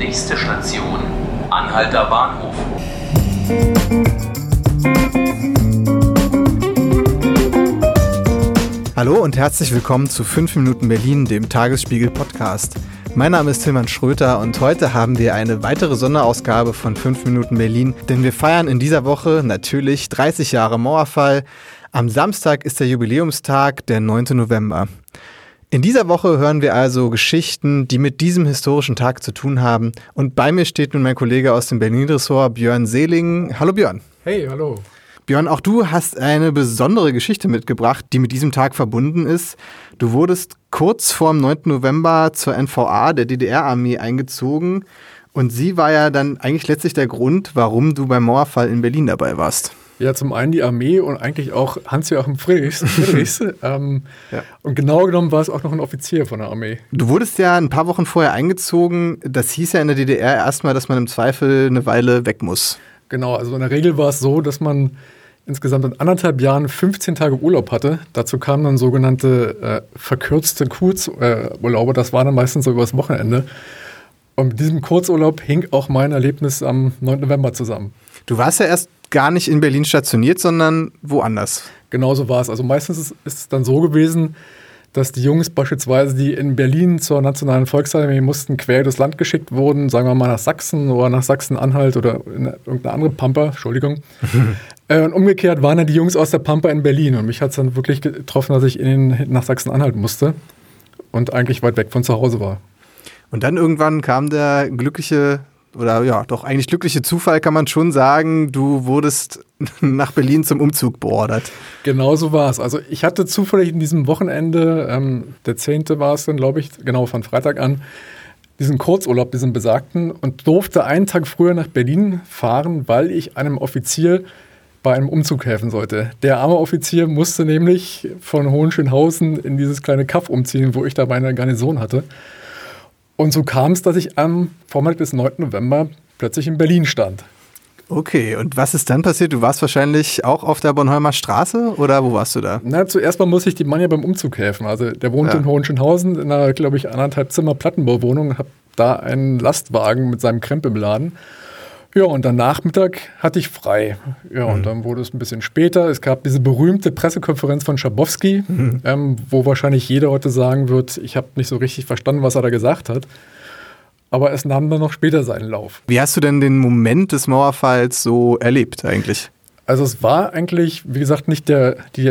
Nächste Station, Anhalter Bahnhof. Hallo und herzlich willkommen zu 5 Minuten Berlin, dem Tagesspiegel Podcast. Mein Name ist Tilman Schröter und heute haben wir eine weitere Sonderausgabe von 5 Minuten Berlin, denn wir feiern in dieser Woche natürlich 30 Jahre Mauerfall. Am Samstag ist der Jubiläumstag, der 9. November. In dieser Woche hören wir also Geschichten, die mit diesem historischen Tag zu tun haben. Und bei mir steht nun mein Kollege aus dem Berlin-Ressort, Björn Seeling. Hallo Björn. Hey, hallo. Björn, auch du hast eine besondere Geschichte mitgebracht, die mit diesem Tag verbunden ist. Du wurdest kurz vor dem 9. November zur NVA der DDR-Armee eingezogen. Und sie war ja dann eigentlich letztlich der Grund, warum du beim Mauerfall in Berlin dabei warst. Ja, zum einen die Armee und eigentlich auch Hans-Joachim Friedrichs. Friedrichs ähm, ja. Und genau genommen war es auch noch ein Offizier von der Armee. Du wurdest ja ein paar Wochen vorher eingezogen. Das hieß ja in der DDR erstmal, dass man im Zweifel eine Weile weg muss. Genau, also in der Regel war es so, dass man insgesamt in anderthalb Jahren 15 Tage Urlaub hatte. Dazu kamen dann sogenannte äh, verkürzte Kurzurlaube. das war dann meistens so übers Wochenende. Und mit diesem Kurzurlaub hing auch mein Erlebnis am 9. November zusammen. Du warst ja erst gar nicht in Berlin stationiert, sondern woanders. Genauso war es. Also meistens ist, ist es dann so gewesen, dass die Jungs beispielsweise, die in Berlin zur Nationalen Volksarmee mussten, quer durchs Land geschickt wurden, sagen wir mal nach Sachsen oder nach Sachsen-Anhalt oder in irgendeine andere Pampa, Entschuldigung. äh, und umgekehrt waren dann die Jungs aus der Pampa in Berlin und mich hat es dann wirklich getroffen, dass ich in, nach Sachsen-Anhalt musste und eigentlich weit weg von zu Hause war. Und dann irgendwann kam der glückliche oder ja, doch eigentlich glückliche Zufall kann man schon sagen, du wurdest nach Berlin zum Umzug beordert. Genau so war es. Also ich hatte zufällig in diesem Wochenende, ähm, der 10. war es dann, glaube ich, genau von Freitag an, diesen Kurzurlaub, diesen besagten, und durfte einen Tag früher nach Berlin fahren, weil ich einem Offizier bei einem Umzug helfen sollte. Der arme Offizier musste nämlich von Hohenschönhausen in dieses kleine Kaff umziehen, wo ich da meine Garnison hatte. Und so kam es, dass ich am Vormittag des 9. November plötzlich in Berlin stand. Okay, und was ist dann passiert? Du warst wahrscheinlich auch auf der Bornholmer Straße oder wo warst du da? Na, zuerst mal muss ich die Mann ja beim Umzug helfen. Also der wohnt ja. in Hohenschönhausen in einer, glaube ich, anderthalb Zimmer Plattenbauwohnung und habe da einen Lastwagen mit seinem Krempel beladen. Ja, und dann Nachmittag hatte ich frei. Ja, mhm. und dann wurde es ein bisschen später. Es gab diese berühmte Pressekonferenz von Schabowski, mhm. ähm, wo wahrscheinlich jeder heute sagen wird, ich habe nicht so richtig verstanden, was er da gesagt hat. Aber es nahm dann noch später seinen Lauf. Wie hast du denn den Moment des Mauerfalls so erlebt eigentlich? Also es war eigentlich, wie gesagt, nicht der, die,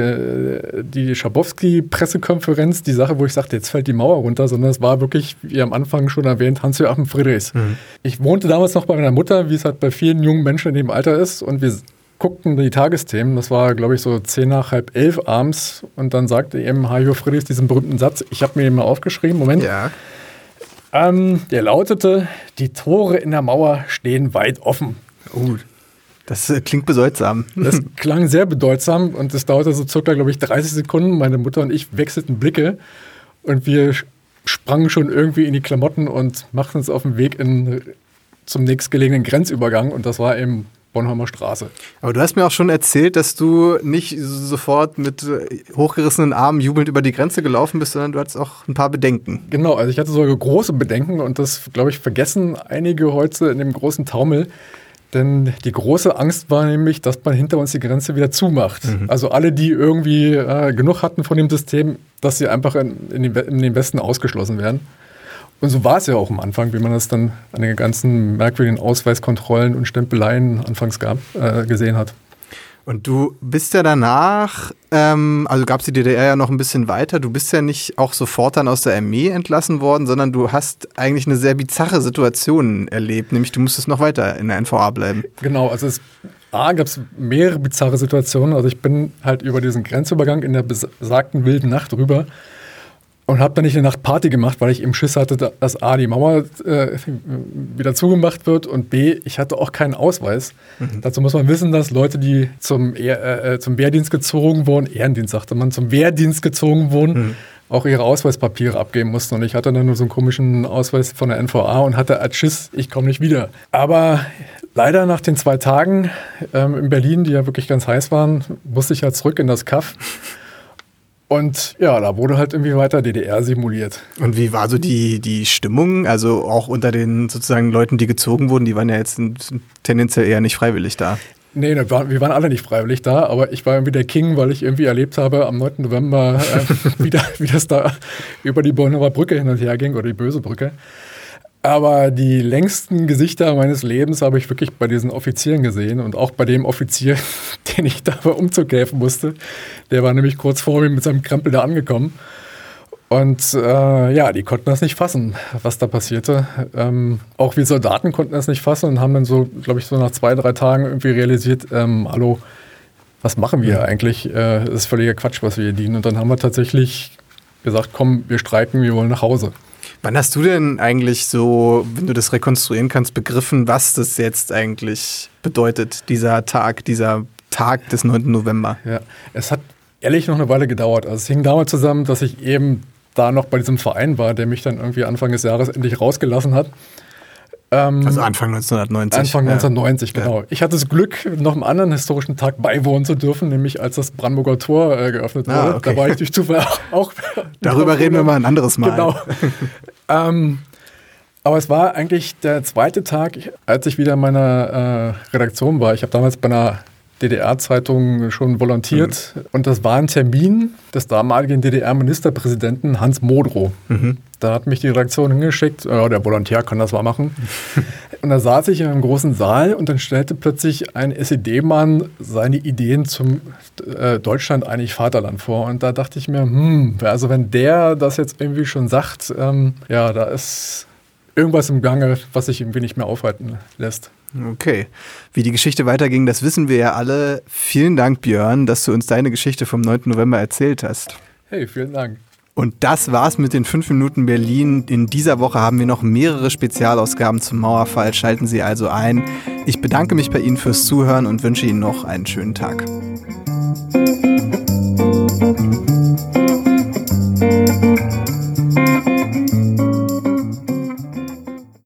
die Schabowski-Pressekonferenz, die Sache, wo ich sagte, jetzt fällt die Mauer runter, sondern es war wirklich, wie am Anfang schon erwähnt, Hans-Joachim Friedrichs. Mhm. Ich wohnte damals noch bei meiner Mutter, wie es halt bei vielen jungen Menschen in dem Alter ist und wir guckten die Tagesthemen, das war, glaube ich, so zehn nach halb elf abends und dann sagte eben Hajo Friedrichs diesen berühmten Satz, ich habe mir den mal aufgeschrieben, Moment. Ja. Ähm, der lautete, die Tore in der Mauer stehen weit offen. Oh, das äh, klingt bedeutsam. Das klang sehr bedeutsam und es dauerte so circa, glaube ich, 30 Sekunden. Meine Mutter und ich wechselten Blicke und wir sprangen schon irgendwie in die Klamotten und machten uns auf den Weg in, zum nächstgelegenen Grenzübergang und das war eben Bornholmer Straße. Aber du hast mir auch schon erzählt, dass du nicht sofort mit äh, hochgerissenen Armen jubelnd über die Grenze gelaufen bist, sondern du hattest auch ein paar Bedenken. Genau, also ich hatte sogar große Bedenken und das, glaube ich, vergessen einige heute in dem großen Taumel. Denn die große Angst war nämlich, dass man hinter uns die Grenze wieder zumacht. Mhm. Also alle, die irgendwie äh, genug hatten von dem System, dass sie einfach in, in, den, in, den, Westen ausgeschlossen werden. Und so war es ja auch am Anfang, wie man das dann an den ganzen merkwürdigen Ausweiskontrollen und Stempeleien anfangs gab, äh, gesehen hat. Und du bist ja danach, ähm, also gab es die DDR ja noch ein bisschen weiter, du bist ja nicht auch sofort dann aus der Armee entlassen worden, sondern du hast eigentlich eine sehr bizarre Situation erlebt, nämlich du musstest noch weiter in der NVA bleiben. Genau, also es A, gab es mehrere bizarre Situationen. Also ich bin halt über diesen Grenzübergang in der besagten wilden Nacht rüber und habe dann nicht eine Nacht Party gemacht, weil ich eben Schiss hatte, dass A, die Mauer äh, wieder zugemacht wird und B, ich hatte auch keinen Ausweis. Mhm. Dazu muss man wissen, dass Leute, die zum, äh, äh, zum Wehrdienst gezogen wurden, Ehrendienst sagte man, zum Wehrdienst gezogen wurden, mhm. auch ihre Ausweispapiere abgeben mussten. Und ich hatte dann nur so einen komischen Ausweis von der NVA und hatte als Schiss, ich komme nicht wieder. Aber leider nach den zwei Tagen ähm, in Berlin, die ja wirklich ganz heiß waren, musste ich halt zurück in das Kaff. Und ja, da wurde halt irgendwie weiter DDR simuliert. Und wie war so die, die Stimmung? Also auch unter den sozusagen Leuten, die gezogen wurden, die waren ja jetzt tendenziell eher nicht freiwillig da. Nee, wir waren alle nicht freiwillig da, aber ich war irgendwie der King, weil ich irgendwie erlebt habe am 9. November, äh, wie, da, wie das da über die Bornauer Brücke hin und her ging oder die böse Brücke. Aber die längsten Gesichter meines Lebens habe ich wirklich bei diesen Offizieren gesehen und auch bei dem Offizier, den ich da beim Umzug helfen musste. Der war nämlich kurz vor mir mit seinem Krempel da angekommen. Und äh, ja, die konnten das nicht fassen, was da passierte. Ähm, auch wir Soldaten konnten das nicht fassen und haben dann so, glaube ich, so nach zwei, drei Tagen irgendwie realisiert, ähm, hallo, was machen wir eigentlich? Äh, das ist völliger Quatsch, was wir hier dienen. Und dann haben wir tatsächlich gesagt, komm, wir streiken, wir wollen nach Hause. Wann hast du denn eigentlich so, wenn du das rekonstruieren kannst, begriffen, was das jetzt eigentlich bedeutet, dieser Tag, dieser Tag des 9. November? Ja, es hat ehrlich noch eine Weile gedauert. Also es hing damit zusammen, dass ich eben da noch bei diesem Verein war, der mich dann irgendwie Anfang des Jahres endlich rausgelassen hat. Ähm, also Anfang 1990. Anfang ja. 1990, genau. Ja. Ich hatte das Glück, noch einem anderen historischen Tag beiwohnen zu dürfen, nämlich als das Brandenburger Tor äh, geöffnet ah, wurde. Okay. Da war ich durch Zufall auch. auch Darüber reden wir mal ein anderes Mal. Genau. ähm, aber es war eigentlich der zweite Tag, als ich wieder in meiner äh, Redaktion war. Ich habe damals bei einer DDR-Zeitung schon volontiert. Mhm. Und das war ein Termin des damaligen DDR-Ministerpräsidenten Hans Modrow. Mhm. Da hat mich die Redaktion hingeschickt, ja, der Volontär kann das mal machen. und da saß ich in einem großen Saal und dann stellte plötzlich ein SED-Mann seine Ideen zum äh, Deutschland eigentlich Vaterland vor. Und da dachte ich mir, hm, also wenn der das jetzt irgendwie schon sagt, ähm, ja, da ist irgendwas im Gange, was sich irgendwie nicht mehr aufhalten lässt. Okay. Wie die Geschichte weiterging, das wissen wir ja alle. Vielen Dank, Björn, dass du uns deine Geschichte vom 9. November erzählt hast. Hey, vielen Dank. Und das war's mit den 5 Minuten Berlin. In dieser Woche haben wir noch mehrere Spezialausgaben zum Mauerfall. Schalten Sie also ein. Ich bedanke mich bei Ihnen fürs Zuhören und wünsche Ihnen noch einen schönen Tag.